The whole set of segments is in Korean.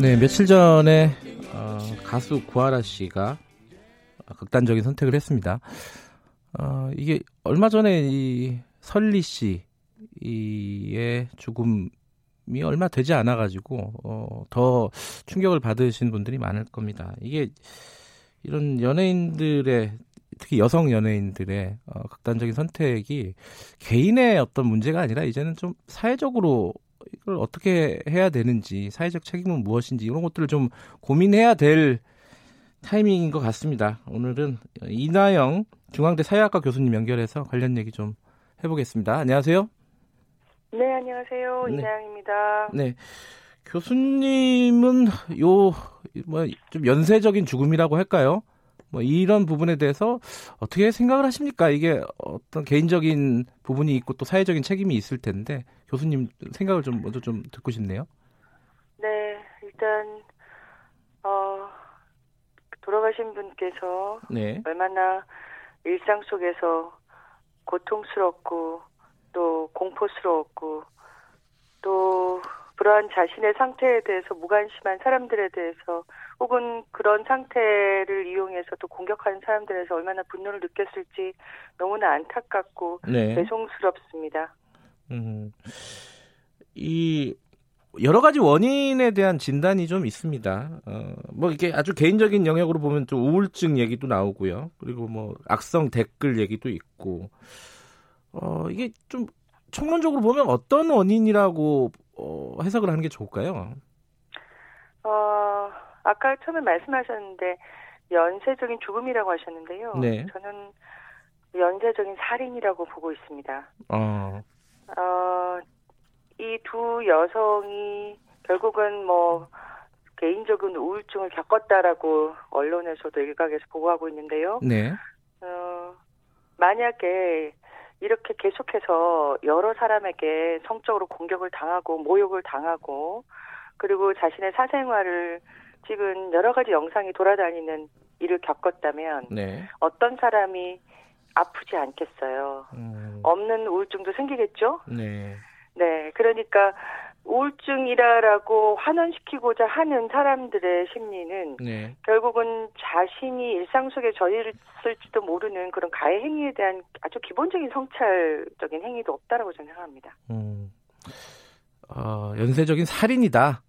네 며칠 전에 어, 가수 구하라 씨가 극단적인 선택을 했습니다. 어, 이게 얼마 전에 이 설리 씨의 죽음이 얼마 되지 않아 가지고 어, 더 충격을 받으신 분들이 많을 겁니다. 이게 이런 연예인들의 특히 여성 연예인들의 어, 극단적인 선택이 개인의 어떤 문제가 아니라 이제는 좀 사회적으로 이걸 어떻게 해야 되는지 사회적 책임은 무엇인지 이런 것들을 좀 고민해야 될 타이밍인 것 같습니다. 오늘은 이나영 중앙대 사회학과 교수님 연결해서 관련 얘기 좀 해보겠습니다. 안녕하세요. 네, 안녕하세요. 네. 이나영입니다. 네. 교수님은 요, 뭐, 좀 연쇄적인 죽음이라고 할까요? 뭐, 이런 부분에 대해서 어떻게 생각을 하십니까? 이게 어떤 개인적인 부분이 있고 또 사회적인 책임이 있을 텐데, 교수님 생각을 좀 먼저 좀 듣고 싶네요. 네, 일단 어 돌아가신 분께서 네. 얼마나 일상 속에서 고통스럽고 또 공포스러웠고 또 그러한 자신의 상태에 대해서 무관심한 사람들에 대해서 혹은 그런 상태를 이용해서 또 공격하는 사람들에서 얼마나 분노를 느꼈을지 너무나 안타깝고 네. 죄송스럽습니다. 음, 이 여러 가지 원인에 대한 진단이 좀 있습니다. 어, 뭐 이게 아주 개인적인 영역으로 보면 좀 우울증 얘기도 나오고요. 그리고 뭐 악성 댓글 얘기도 있고, 어, 이게 좀 총론적으로 보면 어떤 원인이라고 어, 해석을 하는 게 좋을까요? 어, 아까 처음에 말씀하셨는데 연쇄적인 죽음이라고 하셨는데요. 네. 저는 연쇄적인 살인이라고 보고 있습니다. 어, 어, 이 두 여성이 결국은 뭐 개인적인 우울증을 겪었다라고 언론에서도 일각에서 보고하고 있는데요. 네, 어, 만약에 이렇게 계속해서 여러 사람에게 성적으로 공격을 당하고 모욕을 당하고 그리고 자신의 사생활을 찍은 여러 가지 영상이 돌아다니는 일을 겪었다면 네, 어떤 사람이 아프지 않겠어요. 음, 없는 우울증도 생기겠죠? 네, 네, 그러니까 우울증이라라고 환원시키고자 하는 사람들의 심리는 네, 결국은 자신이 일상 속에 저질렀을지도 모르는 그런 가해 행위에 대한 아주 기본적인 성찰적인 행위도 없다라고 저는 생각합니다. 음, 어, 연쇄적인 살인이다.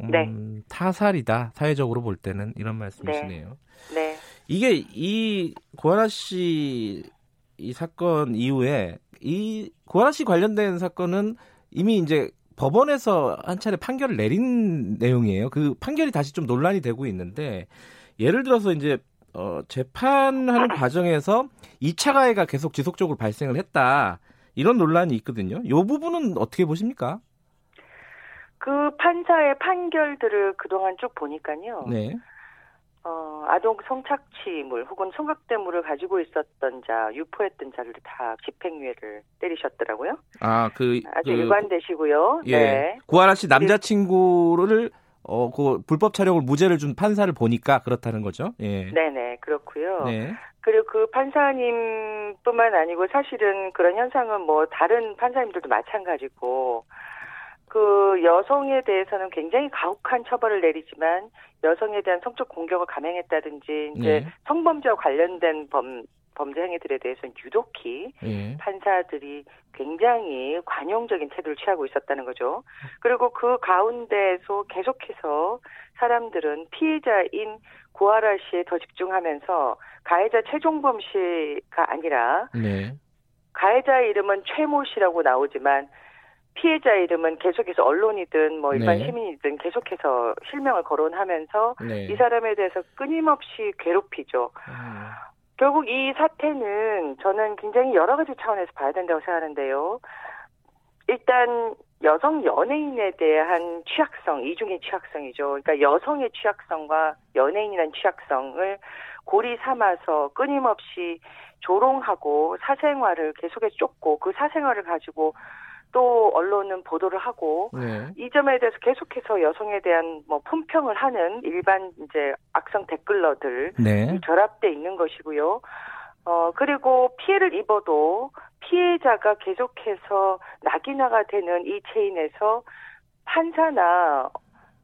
음, 네. 타살이다. 사회적으로 볼 때는 이런 말씀이시네요. 네, 이게 이 고아라 씨 이 사건 이후에 이 고아라 씨 관련된 사건은 이미 이제 법원에서 한 차례 판결을 내린 내용이에요. 그 판결이 다시 좀 논란이 되고 있는데 예를 들어서 이제 어 재판하는 과정에서 2차 가해가 계속 지속적으로 발생을 했다. 이런 논란이 있거든요. 이 부분은 어떻게 보십니까? 그 판사의 판결들을 그동안 쭉 보니까요. 네. 어, 아동 성착취물 혹은 성각대물을 가지고 있었던 자, 유포했던 자를 다 집행유예를 때리셨더라고요. 아, 그, 아주 그 일관되시고요. 예. 네. 고아라 씨 남자친구를 어, 그 불법 촬영을 무죄를 준 판사를 보니까 그렇다는 거죠. 예. 네네, 그렇고요. 네. 그리고 그 판사님뿐만 아니고 사실은 그런 현상은 뭐 다른 판사님들도 마찬가지고 그 여성에 대해서는 굉장히 가혹한 처벌을 내리지만 여성에 대한 성적 공격을 감행했다든지 이제 네. 성범죄와 관련된 범 범죄 행위들에 대해서는 유독히 예. 판사들이 굉장히 관용적인 태도를 취하고 있었다는 거죠. 그리고 그 가운데서 계속해서 사람들은 피해자인 고아라 씨에 더 집중하면서 가해자 최종범 씨가 아니라 네. 가해자 이름은 최모 씨라고 나오지만 피해자 이름은 계속해서 언론이든 뭐 일반 네. 시민이든 계속해서 실명을 거론하면서 네. 이 사람에 대해서 끊임없이 괴롭히죠. 음, 결국 이 사태는 저는 굉장히 여러 가지 차원에서 봐야 된다고 생각하는데요. 일단 여성 연예인에 대한 취약성, 이중의 취약성이죠. 그러니까 여성의 취약성과 연예인이라는 취약성을 고리 삼아서 끊임없이 조롱하고 사생활을 계속해서 쫓고 그 사생활을 가지고 또 언론은 보도를 하고 네. 이 점에 대해서 계속해서 여성에 대한 뭐 품평을 하는 일반 이제 악성 댓글러들 네. 결합돼 있는 것이고요. 어 그리고 피해를 입어도 피해자가 계속해서 낙인화가 되는 이 체인에서 판사나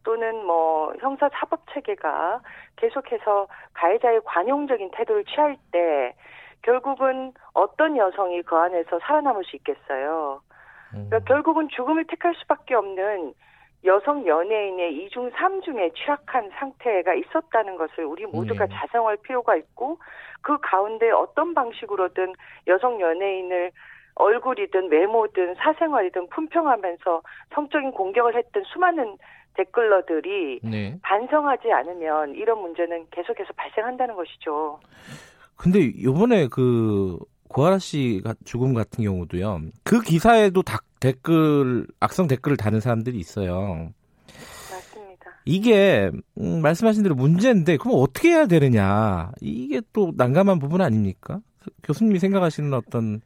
또는 뭐 형사 사법 체계가 계속해서 가해자의 관용적인 태도를 취할 때 결국은 어떤 여성이 그 안에서 살아남을 수 있겠어요. 그러니까 음. 결국은 죽음을 택할 수밖에 없는 여성 연예인의 이중 삼중에 취약한 상태가 있었다는 것을 우리 모두가 네. 자성할 필요가 있고 그 가운데 어떤 방식으로든 여성 연예인을 얼굴이든 외모든 사생활이든 품평하면서 성적인 공격을 했던 수많은 댓글러들이 네. 반성하지 않으면 이런 문제는 계속해서 발생한다는 것이죠. 근데 요번에 그 고아라 씨 죽음 같은 경우도요. 그 기사에도 다, 댓글 악성 댓글을 다는 사람들이 있어요. 맞습니다. 이게 음, 말씀하신 대로 문제인데 그럼 어떻게 해야 되느냐 이게 또 난감한 부분 아닙니까? 교수님이 생각하시는 어떤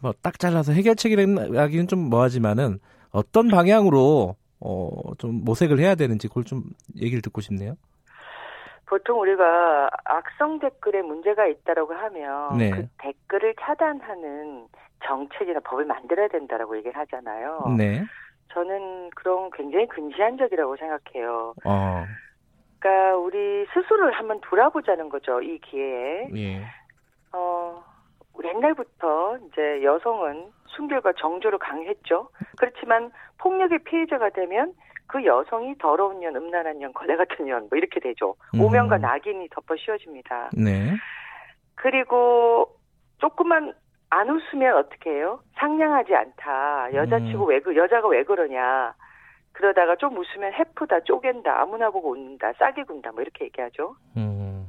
뭐 딱 잘라서 해결책이라기는 좀 뭐하지만은 어떤 방향으로 어, 좀 모색을 해야 되는지 그걸 좀 얘기를 듣고 싶네요. 보통 우리가 악성 댓글에 문제가 있다라고 하면 네. 그 댓글을 차단하는 정책이나 법을 만들어야 된다라고 얘기를 하잖아요. 네. 저는 그런 굉장히 근시안적이라고 생각해요. 어. 그러니까 우리 스스로를 한번 돌아보자는 거죠. 이 기회에. 예. 어, 옛날부터 이제 여성은 순결과 정조를 강했죠. 그렇지만 폭력의 피해자가 되면 그 여성이 더러운 년, 음란한 년, 거래 같은 년, 뭐 이렇게 되죠. 음. 오명과 낙인이 덮어 씌워집니다. 네. 그리고 조금만 안 웃으면 어떻게 해요? 상냥하지 않다. 여자치고 음. 왜, 그, 여자가 왜 그러냐. 그러다가 좀 웃으면 해프다, 쪼갠다, 아무나 보고 웃는다, 싸게 군다, 뭐 이렇게 얘기하죠. 음.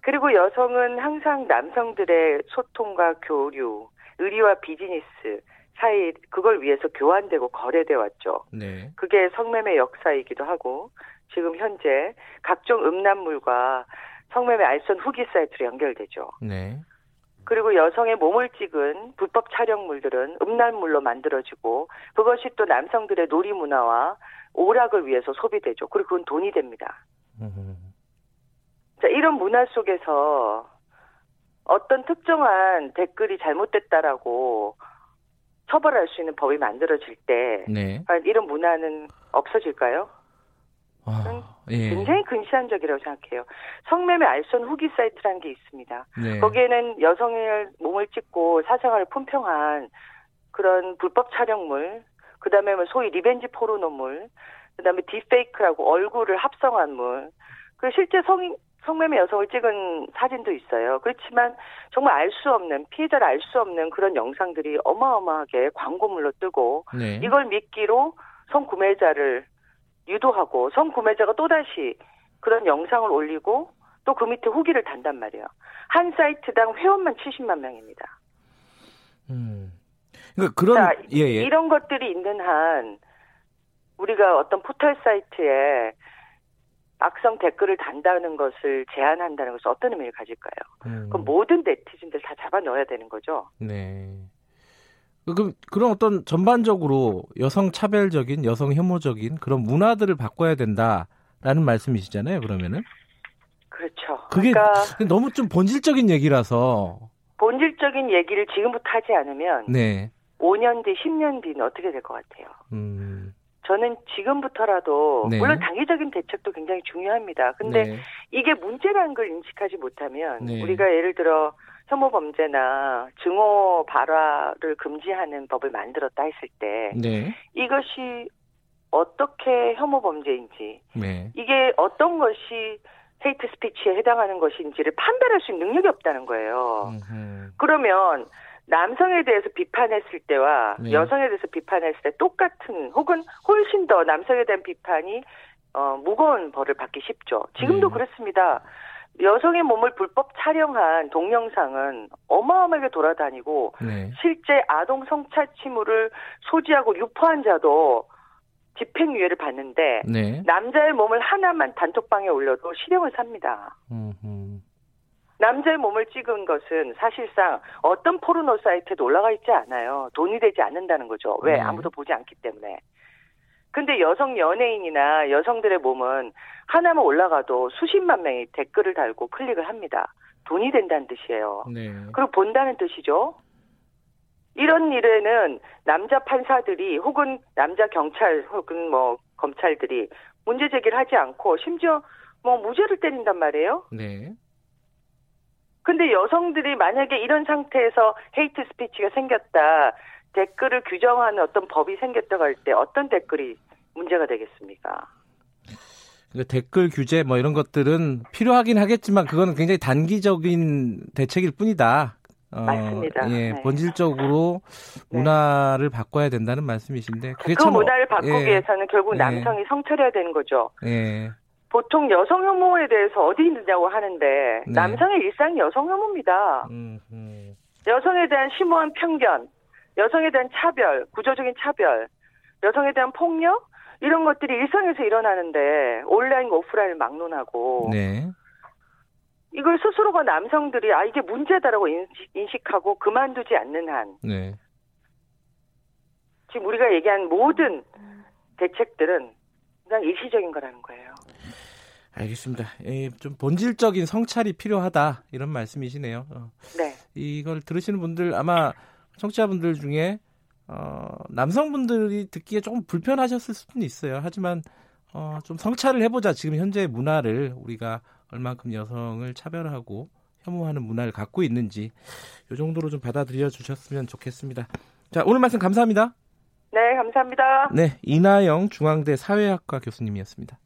그리고 여성은 항상 남성들의 소통과 교류, 의리와 비즈니스, 사이 그걸 위해서 교환되고 거래돼 왔죠. 네. 그게 성매매 역사이기도 하고 지금 현재 각종 음란물과 성매매 알선 후기 사이트로 연결되죠. 네. 그리고 여성의 몸을 찍은 불법 촬영물들은 음란물로 만들어지고 그것이 또 남성들의 놀이 문화와 오락을 위해서 소비되죠. 그리고 그건 돈이 됩니다. 음. 자, 이런 문화 속에서 어떤 특정한 댓글이 잘못됐다라고 처벌할 수 있는 법이 만들어질 때 네. 이런 문화는 없어질까요? 아, 예. 굉장히 근시안적이라고 생각해요. 성매매 알선 후기 사이트라는 게 있습니다. 네. 거기에는 여성의 몸을 찍고 사생활을 품평한 그런 불법 촬영물, 그 다음에 뭐 소위 revenge 포르노물, 그 다음에 deepfake라고 얼굴을 합성한 물, 그 실제 성, 성매매 여성을 찍은 사진도 있어요. 그렇지만 정말 알 수 없는 피해자를 알 수 없는 그런 영상들이 어마어마하게 광고물로 뜨고 네. 이걸 미끼로 성구매자를 유도하고 성구매자가 또다시 그런 영상을 올리고 또 그 밑에 후기를 단단 말이에요. 한 사이트당 회원만 70만 명입니다. 음. 그러니까 그런 자, 예, 예. 이런 것들이 있는 한 우리가 어떤 포털 사이트에 악성 댓글을 단다는 것을 제한한다는 것은 어떤 의미를 가질까요? 음. 그럼 모든 네티즌들 다 잡아 넣어야 되는 거죠. 네. 그럼 그런 어떤 전반적으로 여성 차별적인 여성 혐오적인 그런 문화들을 바꿔야 된다라는 말씀이시잖아요. 그러면은 그렇죠. 그게 그러니까 너무 좀 본질적인 얘기라서 본질적인 얘기를 지금부터 하지 않으면 네. 5년 뒤, 10년 뒤는 어떻게 될 것 같아요? 음. 저는 지금부터라도 네. 물론 단기적인 대책도 굉장히 중요합니다. 근데 네. 이게 문제라는 걸 인식하지 못하면 네. 우리가 예를 들어 혐오 범죄나 증오 발화를 금지하는 법을 만들었다 했을 때 네. 이것이 어떻게 혐오 범죄인지 네. 이게 어떤 것이 헤이트 스피치에 해당하는 것인지를 판별할 수 있는 능력이 없다는 거예요. 음흠. 그러면 남성에 대해서 비판했을 때와 네. 여성에 대해서 비판했을 때 똑같은 혹은 훨씬 더 남성에 대한 비판이 어, 무거운 벌을 받기 쉽죠. 지금도 네. 그렇습니다. 여성의 몸을 불법 촬영한 동영상은 어마어마하게 돌아다니고 네. 실제 아동 성착취물을 소지하고 유포한 자도 집행유예를 받는데 네. 남자의 몸을 하나만 단톡방에 올려도 실형을 삽니다. 음, 음. 남자의 몸을 찍은 것은 사실상 어떤 포르노 사이트에도 올라가 있지 않아요. 돈이 되지 않는다는 거죠. 왜? 네. 아무도 보지 않기 때문에. 근데 여성 연예인이나 여성들의 몸은 하나만 올라가도 수십만 명이 댓글을 달고 클릭을 합니다. 돈이 된다는 뜻이에요. 네. 그리고 본다는 뜻이죠. 이런 일에는 남자 판사들이 혹은 남자 경찰 혹은 뭐 검찰들이 문제 제기를 하지 않고 심지어 뭐 무죄를 때린단 말이에요. 네. 근데 여성들이 만약에 이런 상태에서 헤이트 스피치가 생겼다, 댓글을 규정하는 어떤 법이 생겼다고 할 때 어떤 댓글이 문제가 되겠습니까? 그러니까 댓글 규제 뭐 이런 것들은 필요하긴 하겠지만 그거는 굉장히 단기적인 대책일 뿐이다. 어, 맞습니다. 예, 네. 본질적으로 네. 문화를 바꿔야 된다는 말씀이신데 그게 그참 문화를 바꾸기 예, 위해서는 결국 예. 남성이 성찰해야 되는 거죠. 예. 보통 여성 혐오에 대해서 어디 있느냐고 하는데 네. 남성의 일상이 여성 혐오입니다. 음, 음. 여성에 대한 심오한 편견, 여성에 대한 차별, 구조적인 차별, 여성에 대한 폭력 이런 것들이 일상에서 일어나는데 온라인과 오프라인을 막론하고 네. 이걸 스스로가 남성들이 아 이게 문제다라고 인식, 인식하고 그만두지 않는 한 네. 지금 우리가 얘기한 모든 대책들은 그냥 일시적인 거라는 거예요. 알겠습니다. 예, 좀 본질적인 성찰이 필요하다 이런 말씀이시네요. 어, 네. 이걸 들으시는 분들 아마 청취자분들 중에 어, 남성분들이 듣기에 조금 불편하셨을 수는 있어요. 하지만 어, 좀 성찰을 해보자. 지금 현재 문화를 우리가 얼만큼 여성을 차별하고 혐오하는 문화를 갖고 있는지 이 정도로 좀 받아들여 주셨으면 좋겠습니다. 자 오늘 말씀 감사합니다. 네, 감사합니다. 네 이나영 중앙대 사회학과 교수님이었습니다.